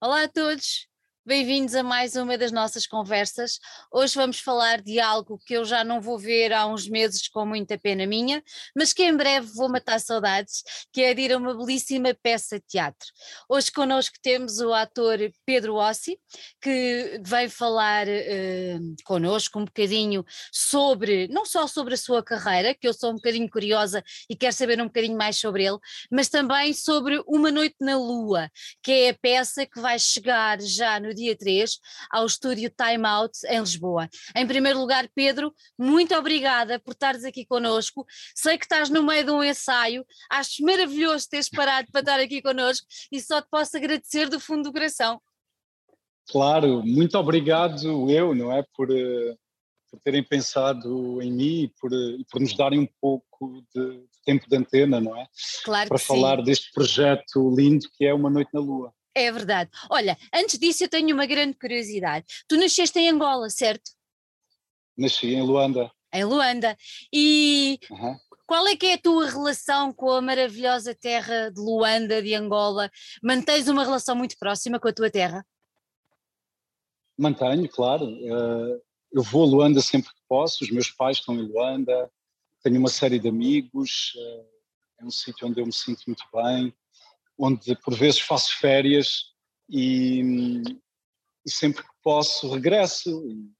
Olá a todos, bem-vindos a mais uma das nossas conversas. Hoje vamos falar de algo que eu já não vou ver há uns meses com muita pena minha, mas que em breve vou matar saudades, que é de ir a uma belíssima peça de teatro. Hoje connosco temos o ator Pedro Ossi, que vem falar uh, connosco um bocadinho sobre, não só sobre a sua carreira, que eu sou um bocadinho curiosa e quero saber um bocadinho mais sobre ele, mas também sobre Uma Noite na Lua, que é a peça que vai chegar já no dia 3 ao estúdio Time Out em Lisboa. Em primeiro lugar, Pedro, muito obrigada por estares aqui connosco. Sei que estás no meio de um ensaio, acho maravilhoso teres parado para estar aqui connosco e só te posso agradecer do fundo do coração. Claro, muito obrigado eu, não é, por, eh, por terem pensado em mim e por, eh, por nos darem um pouco de, de tempo de antena, não é? Claro Para falar sim. deste projeto lindo que é Uma Noite na Lua. É verdade. Olha, antes disso eu tenho uma grande curiosidade. Tu nasceste em Angola, certo? Nasci em Luanda. Em Luanda. E Uhum. qual é que é a tua relação com a maravilhosa terra de Luanda, de Angola? Mantens uma relação muito próxima com a tua terra? Mantenho, claro. eh, eu vou a Luanda sempre que posso, os meus pais estão em Luanda, tenho uma série de amigos, eh, é um sítio onde eu me sinto muito bem, onde por vezes faço férias e, e sempre que posso regresso e,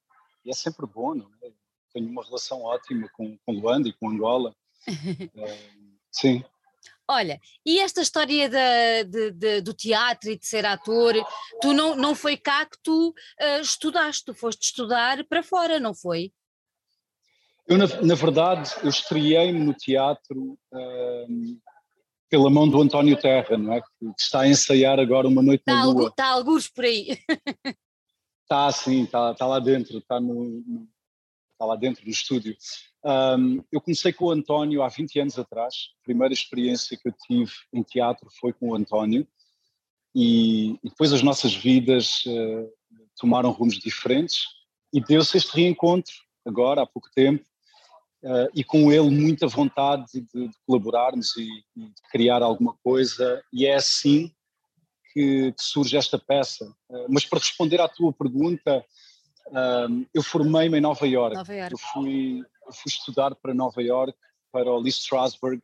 e é sempre bom, não é? Tenho uma relação ótima com, com Luanda e com Angola. Eh, sim. Olha, e esta história da- de- de- do teatro e de ser ator, tu não, não foi cá que tu ah, estudaste, tu foste estudar para fora, não foi? Eu, na, na verdade, eu estreiei-me no teatro ehm, pela mão do António Terra, não é? Que está a ensaiar agora uma noite Está, na algu, Lua. está algures por aí. Está assim, está, está lá dentro, está, no, no- está lá dentro do estúdio. Ahm, eu comecei com o António há 20 anos atrás. A primeira experiência que eu tive em teatro foi com o António. E, e depois as nossas vidas eh, tomaram rumos diferentes e deu-se este reencontro, agora, há pouco tempo, eh, e com ele muita vontade de, de colaborarmos e, e de criar alguma coisa. E é assim que, que surge esta peça. Eh, mas para responder à tua pergunta, ahm, eu formei-me em Nova Iorque. Nova. Eu fui, eu fui estudar para Nova Iorque, para o Lee Strasberg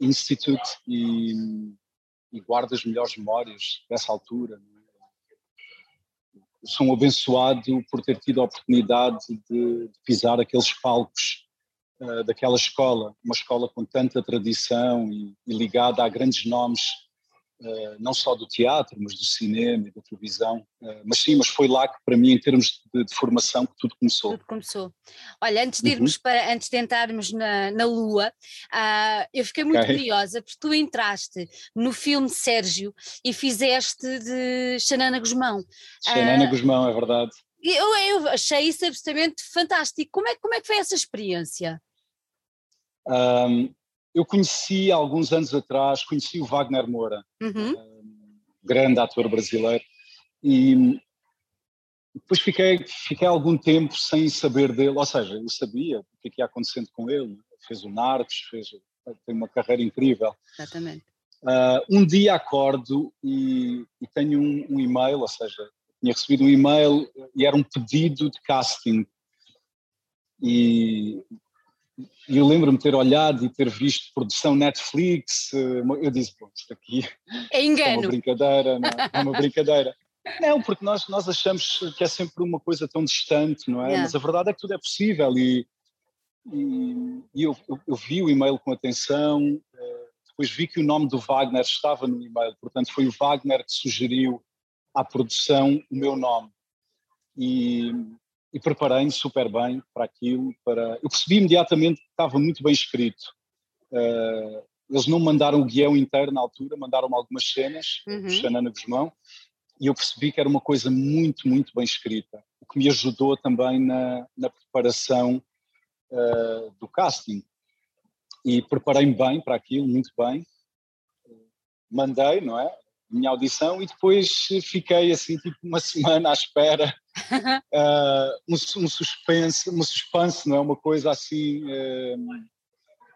Institute e, e guardo as melhores memórias dessa altura. Sou abençoado por ter tido a oportunidade de, de pisar aqueles palcos ah, daquela escola, uma escola com tanta tradição e, e ligada a grandes nomes Uh, não só do teatro, mas do cinema e da televisão. Uh, mas sim, mas foi lá que para mim, em termos de, de formação, que tudo começou. Tudo começou. Olha, antes de Uhum. irmos para, antes de entrarmos na, na Lua, ah, eu fiquei muito Ok. curiosa porque tu entraste no filme Sérgio e fizeste de Xanana Guzmão. Xanana Ah, Guzmão, é verdade. Eu, eu achei isso absolutamente fantástico. Como é, como é que foi essa experiência? Um, eu conheci, há alguns anos atrás, conheci o Wagner Moura, Uhum. um, grande ator brasileiro, e depois fiquei, fiquei algum tempo sem saber dele, ou seja, eu sabia o que é que ia acontecendo com ele, fez o Narcos, fez, tem uma carreira incrível. Exatamente. Uh, um dia acordo e, e tenho um, um e-mail, ou seja, tinha recebido um e-mail e era um pedido de casting. E, e eu lembro-me ter olhado e ter visto produção Netflix. eh, Eu disse, pô, isto aqui É é uma engano. brincadeira, não é? É uma brincadeira. Não, porque nós, nós achamos que é sempre uma coisa tão distante, não é? Yeah. Mas a verdade é que tudo é possível e, e, e eu, eu, eu vi o e-mail com atenção, eh, depois vi que o nome do Wagner estava no e-mail, portanto foi o Wagner que sugeriu à produção o meu nome. E, e preparei-me super bem para aquilo. Para... Eu percebi imediatamente que estava muito bem escrito. Eh, eles não mandaram o guião inteiro na altura, mandaram algumas cenas, Uhum. Xanana Guzmão, e eu percebi que era uma coisa muito, muito bem escrita, o que me ajudou também na, na preparação eh, do casting. E preparei-me bem para aquilo, muito bem. Mandei, não é? Minha audição e depois fiquei assim tipo uma semana à espera uh, um, um, suspense, um suspense, não é? Uma coisa assim. Uh,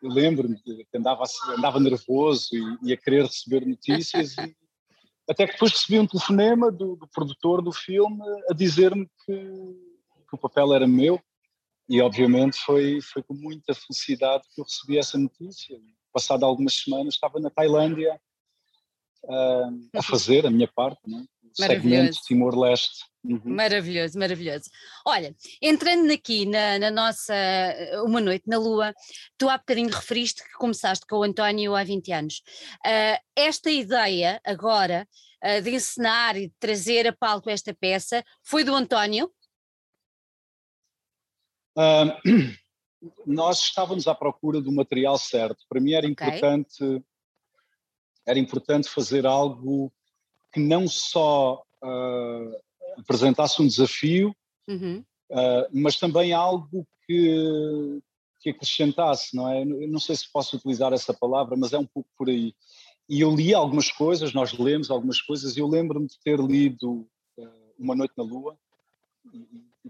eu lembro-me que andava, andava nervoso e, e, a querer receber notícias e, até que depois recebi um telefonema do, do produtor do filme a dizer-me que, que, o papel era meu e obviamente foi, foi com muita felicidade que eu recebi essa notícia. Passado algumas semanas estava na Tailândia uh, a fazer a minha parte, né? o segmento Timor-Leste. Uhum. Maravilhoso, maravilhoso. Olha, entrando aqui na, na, nossa Uma Noite na Lua, tu há bocadinho referiste que começaste com o António há 20 anos. Uh, esta ideia agora uh, de encenar e de trazer a palco esta peça foi do António? Uh, nós estávamos à procura do material certo. Para mim era okay. importante era importante fazer algo que não só uh, apresentasse um desafio, uhum. uh, mas também algo que, que acrescentasse, não é? Eu não sei se posso utilizar essa palavra, mas é um pouco por aí. E eu li algumas coisas, nós lemos algumas coisas, e eu lembro-me de ter lido uh, Uma Noite na Lua, e,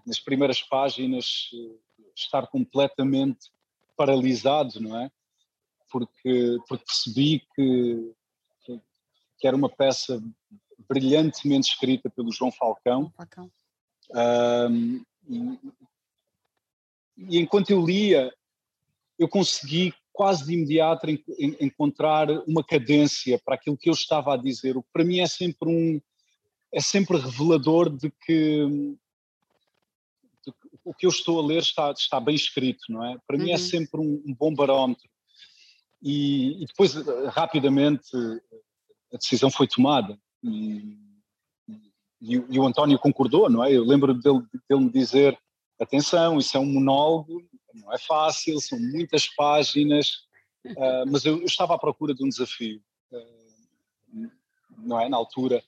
nas primeiras páginas estar completamente paralisado, não é? Porque, porque percebi que que era uma peça brilhantemente escrita pelo João Falcão. Falcão. Um, e, e, enquanto eu lia, eu consegui quase de imediato en, en, encontrar uma cadência para aquilo que eu estava a dizer, o que para mim é sempre um é sempre revelador de que, de que o que eu estou a ler está, está bem escrito, não é? Para uhum. mim é uhum. sempre um, um bom barómetro. E, e, depois, rapidamente, a decisão foi tomada. E, e, e, o António concordou, não é? Eu lembro dele, dele me dizer: atenção, isso é um monólogo, não é fácil, são muitas páginas, uh, mas eu, eu, estava à procura de um desafio, uh, não é? Na altura.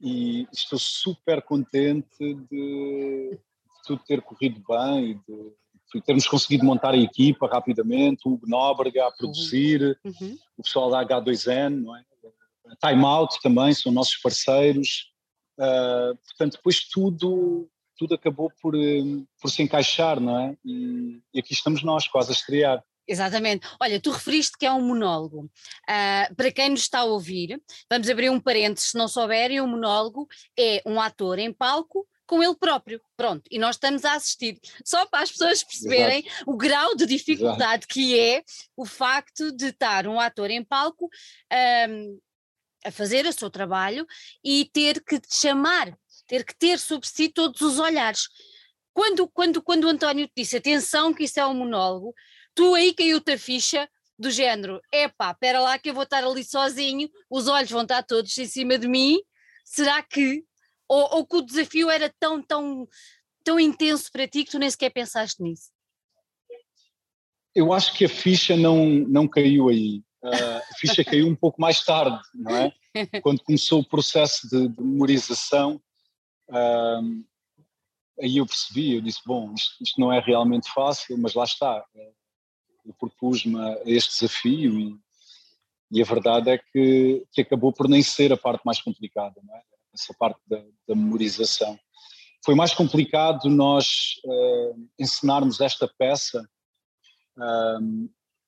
E estou super contente de, de tudo ter corrido bem e de, de termos conseguido montar a equipa rapidamente, o Nóbrega a produzir, uhum. uhum. o pessoal da H2N, não é? Time Out também são nossos parceiros. Uh, portanto, depois tudo, tudo acabou por, um, por se encaixar, não é? E, e, aqui estamos nós, quase a estrear. Exatamente. Olha, tu referiste que é um monólogo. Uh, para quem nos está a ouvir, vamos abrir um parênteses, se não souberem, um monólogo é um ator em palco com ele próprio. Pronto, e nós estamos a assistir. Só para as pessoas perceberem Exato. o grau de dificuldade Exato. que é o facto de estar um ator em palco. Um, a fazer o seu trabalho e ter que te chamar, ter que ter sobre si todos os olhares. Quando, quando, quando o António te disse atenção que isso é um monólogo, tu aí caiu-te a ficha do género, epá, espera lá que eu vou estar ali sozinho, os olhos vão estar todos em cima de mim, será que, ou, ou que o desafio era tão, tão, tão intenso para ti que tu nem sequer pensaste nisso? Eu acho que a ficha não, não caiu aí. Uh, a ficha caiu um pouco mais tarde, não é? Quando começou o processo de, de memorização, uh, aí eu percebi, eu disse, bom, isto, isto, não é realmente fácil, mas lá está. Eu propus-me a este desafio e, e, a verdade é que, que acabou por nem ser a parte mais complicada, não é? Essa parte da, da memorização. Foi mais complicado nós uh, ensinarmos esta peça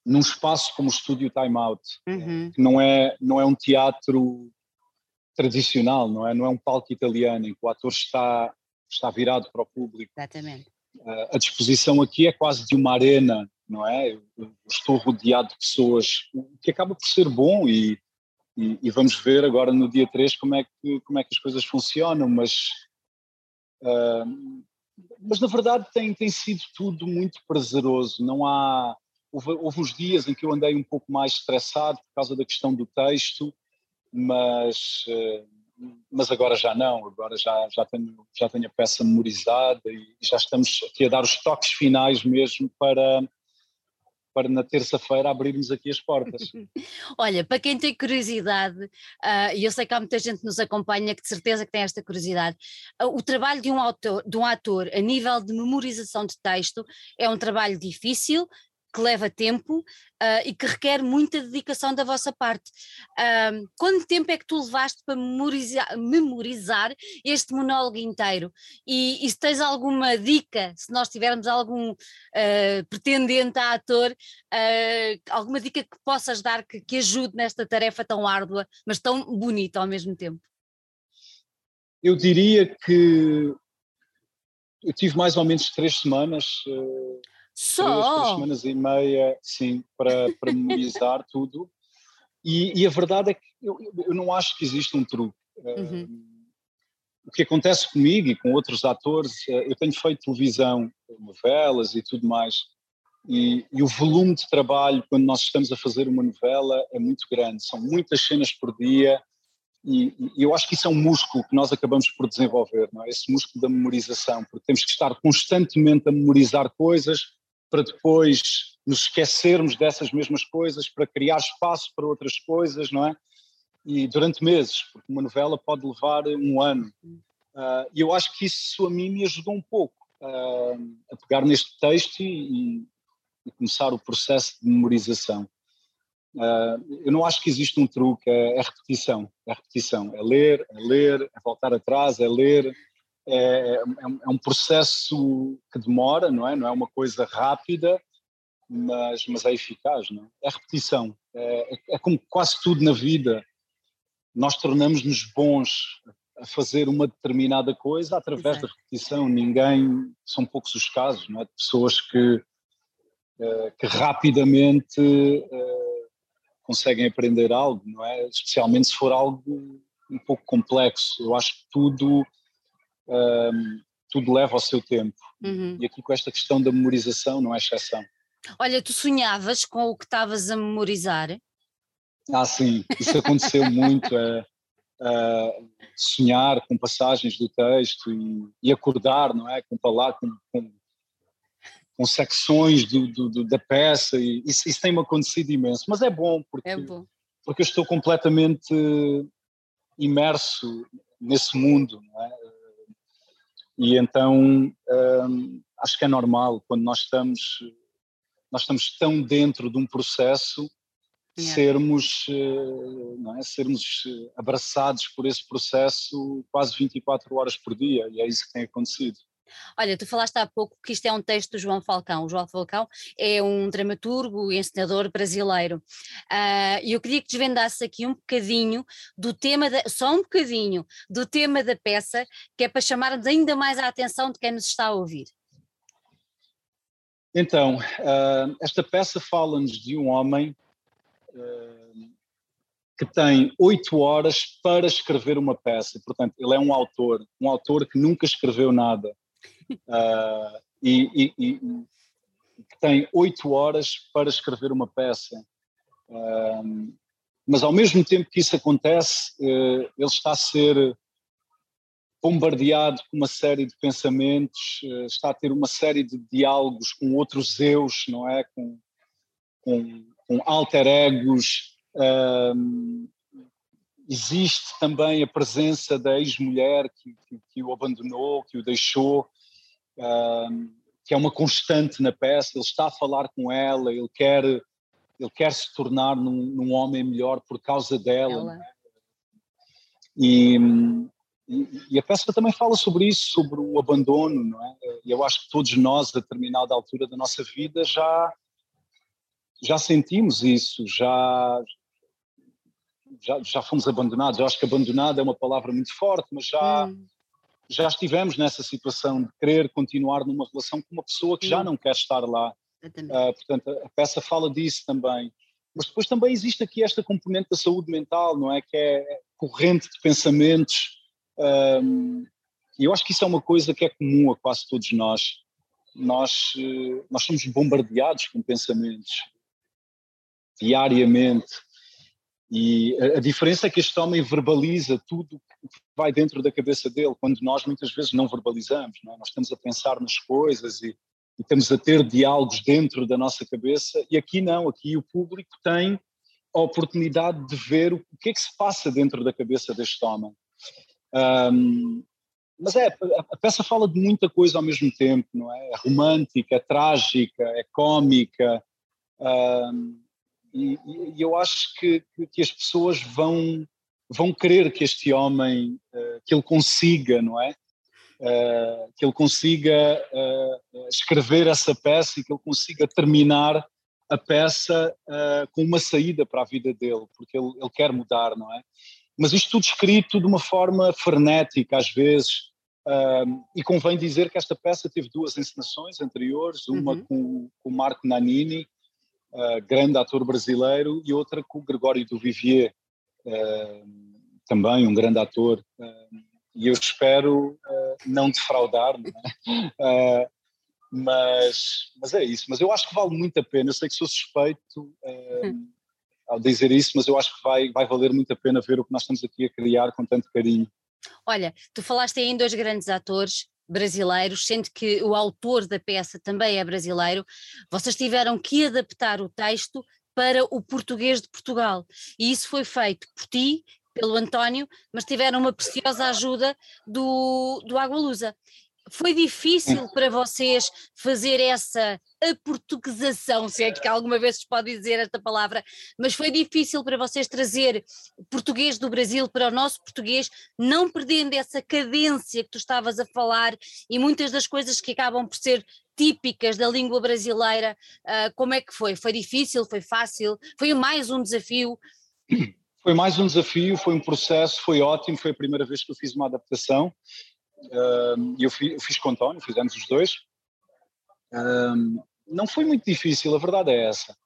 num espaço como o Estúdio Time Out, uhum. que não é, não é um teatro tradicional, não é? Não é um palco italiano em que o ator está, está virado para o público. Exatamente. Uh, a disposição aqui é quase de uma arena, não é? Eu, eu estou rodeado de pessoas, o que acaba por ser bom e, e, e, vamos ver agora no dia 3 como é que, como é que as coisas funcionam, mas, uh, mas na verdade tem, tem sido tudo muito prazeroso, não há Houve, houve uns dias em que eu andei um pouco mais estressado por causa da questão do texto, mas, eh, mas agora já não, agora já, já, tenho, já tenho a peça memorizada e já estamos aqui a dar os toques finais mesmo para, para na terça-feira abrirmos aqui as portas. Olha, para quem tem curiosidade, uh, e eu sei que há muita gente que nos acompanha que de certeza que tem esta curiosidade, uh, o trabalho de um, autor, de um ator a nível de memorização de texto é um trabalho difícil, que leva tempo uh, e que requer muita dedicação da vossa parte. Uh, quanto tempo é que tu levaste para memorizar, memorizar este monólogo inteiro? E, e, se tens alguma dica, se nós tivermos algum uh, pretendente a ator, alguma dica que possas dar que, que ajude nesta tarefa tão árdua, mas tão bonita ao mesmo tempo? Eu diria que eu tive mais ou menos três semanas. Só? Três, semanas e meia, sim, para, para memorizar tudo. E, e, a verdade é que eu, eu não acho que existe um truque. Uhum. o que acontece comigo e com outros atores, eh, eu tenho feito televisão, novelas e tudo mais, e, e, o volume de trabalho quando nós estamos a fazer uma novela é muito grande. São muitas cenas por dia, e, e, eu acho que isso é um músculo que nós acabamos por desenvolver, não é? esse músculo da memorização, porque temos que estar constantemente a memorizar coisas para depois nos esquecermos dessas mesmas coisas, para criar espaço para outras coisas, não é? E durante meses, porque uma novela pode levar um ano. Uh, e eu acho que isso a mim me ajudou um pouco uh, a pegar neste texto e, e, começar o processo de memorização. Uh, eu não acho que existe um truque, é, é repetição, é repetição, é ler, é ler, é voltar atrás, é ler, é, é, é, um processo que demora, não é? Não é uma coisa rápida, mas, mas é eficaz, não é? É repetição. É, é, é como quase tudo na vida. Nós tornamos-nos bons a fazer uma determinada coisa através Exato. da repetição. Ninguém, são poucos os casos, não é? De pessoas que, que rapidamente conseguem aprender algo, não é? Especialmente se for algo um pouco complexo. Eu acho que tudo um, tudo leva ao seu tempo. Uhum. E aqui com esta questão da memorização não é exceção. Olha, tu sonhavas com o que estavas a memorizar? Ah, sim, isso aconteceu muito. É, é, sonhar com passagens do texto e, e acordar, não é? Com palavras, com, com, com secções do, do, do, da peça, e isso, isso tem-me acontecido imenso. Mas é bom, porque, é bom. porque eu estou completamente imerso nesse mundo, não é? E então hum, acho que é normal quando nós estamos nós estamos tão dentro de um processo yeah. sermos eh, não é? sermos eh, abraçados por esse processo quase 24 horas por dia e é isso que tem acontecido. Olha, tu falaste há pouco que isto é um texto do João Falcão. O João Falcão é um dramaturgo e encenador brasileiro. Uh, e eu queria que desvendasse aqui um bocadinho do tema, da, só um bocadinho, do tema da peça, que é para chamarmos ainda mais a atenção de quem nos está a ouvir. Então, uh, esta peça fala-nos de um homem uh, que tem oito horas para escrever uma peça. Portanto, ele é um autor, um autor que nunca escreveu nada uh, e, e, e, que tem oito horas para escrever uma peça. Uh, mas ao mesmo tempo que isso acontece, uh, ele está a ser bombardeado com uma série de pensamentos, está a ter uma série de diálogos com outros eus, não é? Com, com, com alter egos. existe também a presença da ex-mulher que, que, que, o abandonou, que o deixou, que é uma constante na peça. Ele está a falar com ela, ele quer, ele quer se tornar num, num homem melhor por causa dela. É? E, e, e, a peça também fala sobre isso, sobre o abandono, não é? E eu acho que todos nós, a determinada altura da nossa vida, já já sentimos isso, já já, já fomos abandonados. Eu acho que abandonado é uma palavra muito forte, mas já hum já estivemos nessa situação de querer continuar numa relação com uma pessoa que já não quer estar lá. Uh, portanto, a peça fala disso também. Mas depois também existe aqui esta componente da saúde mental, não é? Que é corrente de pensamentos. Um, e eu acho que isso é uma coisa que é comum a quase todos nós. Nós, eh, nós somos bombardeados com pensamentos diariamente. E a, a diferença é que este homem verbaliza tudo o que vai dentro da cabeça dele, quando nós muitas vezes não verbalizamos, não é? nós estamos a pensar nas coisas e, e estamos a ter diálogos dentro da nossa cabeça, e aqui não, aqui o público tem a oportunidade de ver o, que é que se passa dentro da cabeça deste homem. Um, mas é, a peça fala de muita coisa ao mesmo tempo, não é? É romântica, é trágica, é cómica, Um, e, e, eu acho que, que, as pessoas vão, vão querer que este homem, uh, que ele consiga, não é? Uh, que ele consiga uh, escrever essa peça e que ele consiga terminar a peça com uma saída para a vida dele, porque ele, ele quer mudar, não é? Mas isto tudo escrito de uma forma frenética, às vezes, e convém dizer que esta peça teve duas encenações anteriores, uma uhum. com, com o Marco Nanini, uh, grande ator brasileiro, e outra com o Gregório do Vivier, também um grande ator. Uh, e eu espero não defraudar, é? mas, mas é isso. Mas eu acho que vale muito a pena. Eu sei que sou suspeito hum. ao dizer isso, mas eu acho que vai, vai valer muito a pena ver o que nós estamos aqui a criar com tanto carinho. Olha, tu falaste aí em dois grandes atores, brasileiros, sendo que o autor da peça também é brasileiro, vocês tiveram que adaptar o texto para o português de Portugal. E isso foi feito por ti, pelo António, mas tiveram uma preciosa ajuda do, do Água Lusa. Foi difícil para vocês fazer essa aportuguesação, se é que alguma vez se pode dizer esta palavra, mas foi difícil para vocês trazer português do Brasil para o nosso português, não perdendo essa cadência que tu estavas a falar e muitas das coisas que acabam por ser típicas da língua brasileira. Uh, como é que foi? Foi difícil? Foi fácil? Foi mais um desafio? Foi mais um desafio, foi um processo, foi ótimo, foi a primeira vez que eu fiz uma adaptação e eu, fiz, eu fiz com o António, fizemos os dois. não foi muito difícil, a verdade é essa.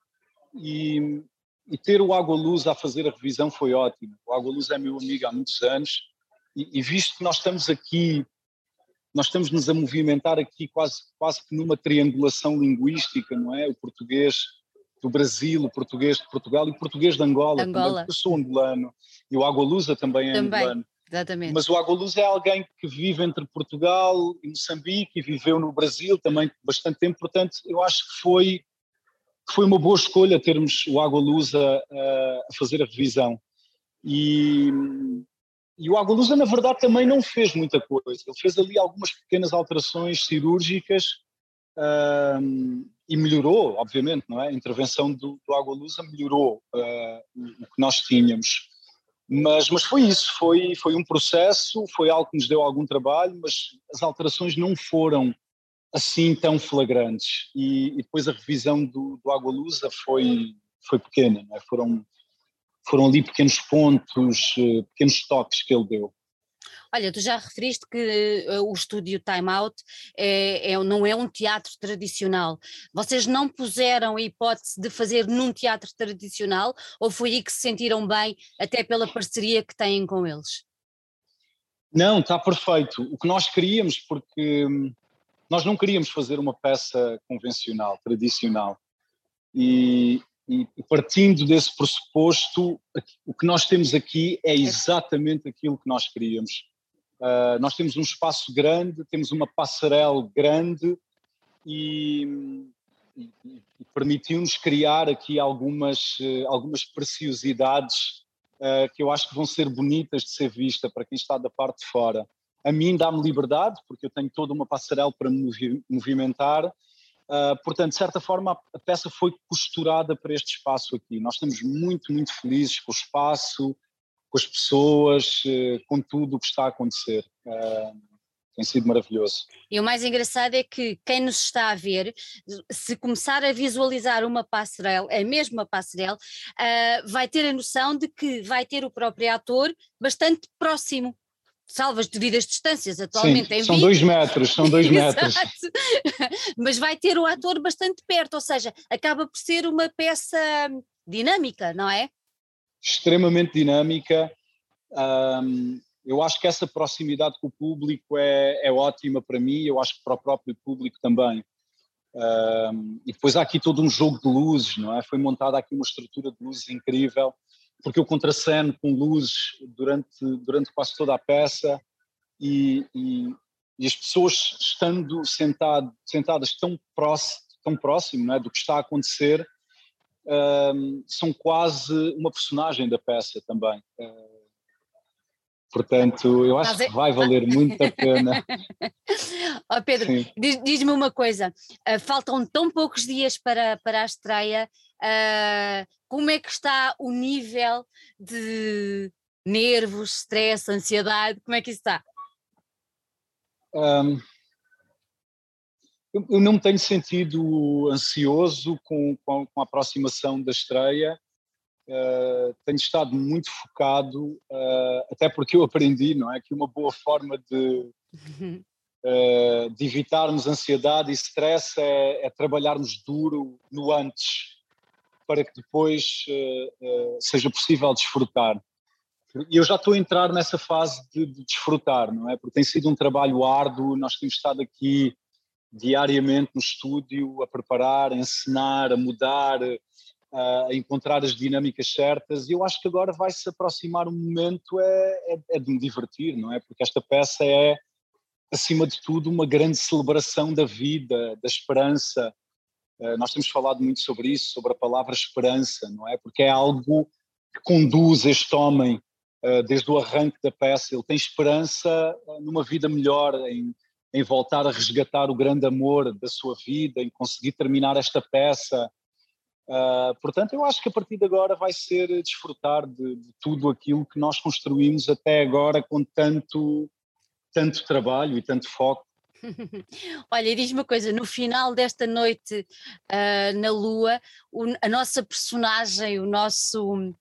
E, e, ter o Água Luz a fazer a revisão foi ótimo. O Água Luz é meu amigo há muitos anos e, e visto que nós estamos aqui, nós estamos-nos a movimentar aqui quase, quase que numa triangulação linguística, não é? O português do Brasil, o português de Portugal e o português de Angola. Angola. Também, eu sou angolano e o Água Lusa também é também. angolano. Exatamente. Mas o Agoluz é alguém que vive entre Portugal e Moçambique e viveu no Brasil também bastante tempo, portanto, eu acho que foi, foi uma boa escolha termos o Agoluz a, a fazer a revisão. E, e o Agolusa, na verdade, também não fez muita coisa. Ele fez ali algumas pequenas alterações cirúrgicas e melhorou, obviamente, não é? A intervenção do, do Agolusa melhorou uh, o que nós tínhamos. Mas, mas foi isso, foi, foi um processo, foi algo que nos deu algum trabalho, mas as alterações não foram assim tão flagrantes. E, e depois a revisão do, do Água Lusa foi, foi pequena, é? foram, foram ali pequenos pontos, eh, pequenos toques que ele deu. Olha, tu já referiste que uh, o estúdio Time Out é, é, não é um teatro tradicional. Vocês não puseram a hipótese de fazer num teatro tradicional ou foi aí que se sentiram bem, até pela parceria que têm com eles? Não, está perfeito. O que nós queríamos, porque hum, nós não queríamos fazer uma peça convencional, tradicional. E, e, partindo desse pressuposto, o que nós temos aqui é exatamente aquilo que nós queríamos. Uh, nós temos um espaço grande, temos uma passarela grande e, e, e permitiu-nos criar aqui algumas, uh, algumas preciosidades uh, que eu acho que vão ser bonitas de ser vista para quem está da parte de fora. A mim dá-me liberdade, porque eu tenho toda uma passarela para me movimentar, portanto, de certa forma, a peça foi costurada para este espaço aqui. Nós estamos muito, muito felizes com o espaço, com as pessoas, eh, com tudo o que está a acontecer. Eh, tem sido maravilhoso. E o mais engraçado é que quem nos está a ver, se começar a visualizar uma passarela, a mesma passarela, uh, vai ter a noção de que vai ter o próprio ator bastante próximo. Salvas devidas distâncias, atualmente Sim, são dois metros, são dois metros. Mas vai ter o ator bastante perto, ou seja, acaba por ser uma peça dinâmica, não é? extremamente dinâmica. Um, eu acho que essa proximidade com o público é, é ótima para mim, eu acho que para o próprio público também. Um, e depois há aqui todo um jogo de luzes, não é? Foi montada aqui uma estrutura de luzes incrível, porque eu contraceno com luzes durante, durante quase toda a peça e, e, e as pessoas estando sentado, sentadas tão próximo, tão próximo é? do que está a acontecer, são quase uma personagem da peça também. Uh, Portanto, eu acho que vai valer muito a pena. oh Pedro, diz-me uma coisa: uh, faltam tão poucos dias para, para a estreia, uh, como é que está o nível de nervos, stress, ansiedade? Como é que isso está? Um, eu não me tenho sentido ansioso com, com, a aproximação da estreia. Uh, tenho estado muito focado, uh, até porque eu aprendi, não é, que uma boa forma de, uh, de evitarmos ansiedade e stress é, é, trabalharmos duro no antes, para que depois seja possível desfrutar. E eu já estou a entrar nessa fase de, de, desfrutar, não é? Porque tem sido um trabalho árduo, nós temos estado aqui diariamente no estúdio a preparar, a ensinar, a mudar, a encontrar as dinâmicas certas e eu acho que agora vai se aproximar um momento é, é, é, de me divertir, não é? Porque esta peça é, acima de tudo, uma grande celebração da vida, da esperança. Uh, nós temos falado muito sobre isso, sobre a palavra esperança, não é? Porque é algo que conduz este homem uh, desde o arranque da peça. Ele tem esperança numa vida melhor, em, em voltar a resgatar o grande amor da sua vida, em conseguir terminar esta peça Uh, portanto, eu acho que a partir de agora vai ser desfrutar de, de, tudo aquilo que nós construímos até agora com tanto, tanto trabalho e tanto foco. Olha, diz uma coisa: no final desta noite uh, na Lua, o, a nossa personagem, o nosso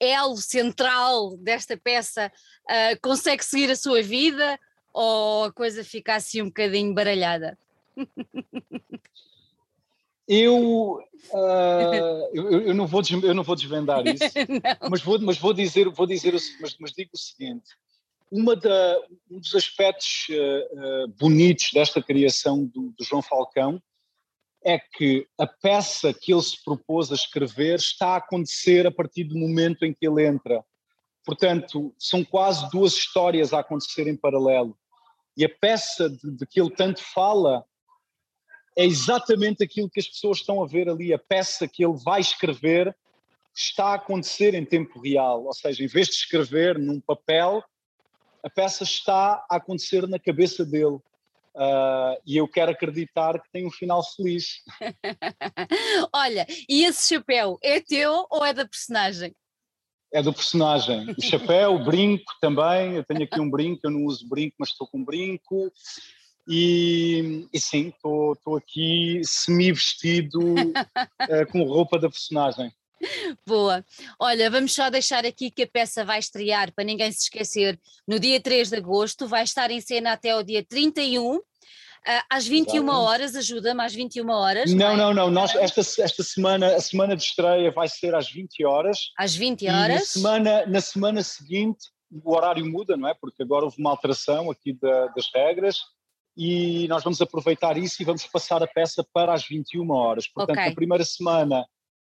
elo central desta peça, uh, consegue seguir a sua vida ou a coisa fica assim um bocadinho baralhada? Eu, uh, eu, eu, não vou, eu não vou desvendar isso, não. Mas, vou, mas vou dizer, vou dizer mas, mas digo o seguinte: uma da, um dos aspectos uh, uh, bonitos desta criação do, do, João Falcão é que a peça que ele se propôs a escrever está a acontecer a partir do momento em que ele entra. Portanto, são quase duas histórias a acontecer em paralelo. E a peça de, de que ele tanto fala é exatamente aquilo que as pessoas estão a ver ali. A peça que ele vai escrever está a acontecer em tempo real. Ou seja, em vez de escrever num papel, a peça está a acontecer na cabeça dele. Uh, e eu quero acreditar que tem um final feliz. Olha, e esse chapéu é teu ou é da personagem? É do personagem. O chapéu, o brinco também. Eu tenho aqui um brinco, eu não uso brinco, mas estou com um brinco. E, e sim, estou aqui semi-vestido uh, com roupa da personagem. Boa. Olha, vamos só deixar aqui que a peça vai estrear, para ninguém se esquecer, no dia 3 de agosto, vai estar em cena até o dia 31. Uh, eh, às 21 Exato. horas, ajuda-me às 21 horas. Não, é? não, não. Nós, esta, esta semana, a semana de estreia vai ser às 20 horas. Às 20 horas. na semana, na semana seguinte, o horário muda, não é? Porque agora houve uma alteração aqui da, das regras e nós vamos aproveitar isso e vamos passar a peça para as 21 horas. Portanto, okay. na primeira semana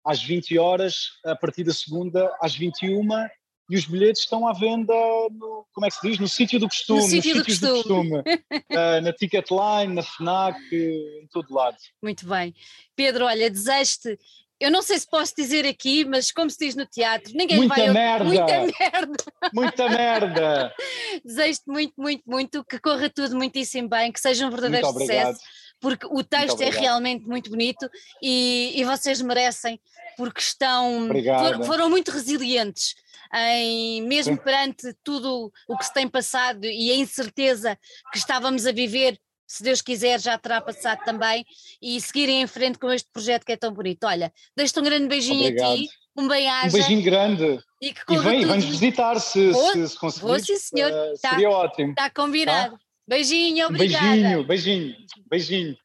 às 20 horas, a partir da segunda às 21 e os bilhetes estão à venda no, como é que se diz? No sítio do costume, no sítio do costume, do costume. uh, na Ticketline, na FNAC, em todo lado. Muito bem. Pedro, olha, desejo-te eu não sei se posso dizer aqui, mas como se diz no teatro, ninguém muita vai. Merda. Muita merda! Muita merda! Desejo-te muito, muito, muito que corra tudo muitíssimo bem, que seja um verdadeiro sucesso, porque o texto é realmente muito bonito e, e vocês merecem, porque estão. For, foram muito resilientes. Em, mesmo perante tudo o que se tem passado e a incerteza que estávamos a viver, se Deus quiser, já terá passado também, e seguirem em frente com este projeto que é tão bonito. Olha, deixo-te um grande beijinho Obrigado. a ti, um bem Um beijinho grande. E, que e vem, vem-nos visitar se, vou, se, se conseguir. Vou sim, senhor. Uh, tá, seria ótimo. Está combinado. Tá? Beijinho, obrigada. Beijinho, beijinho, beijinho.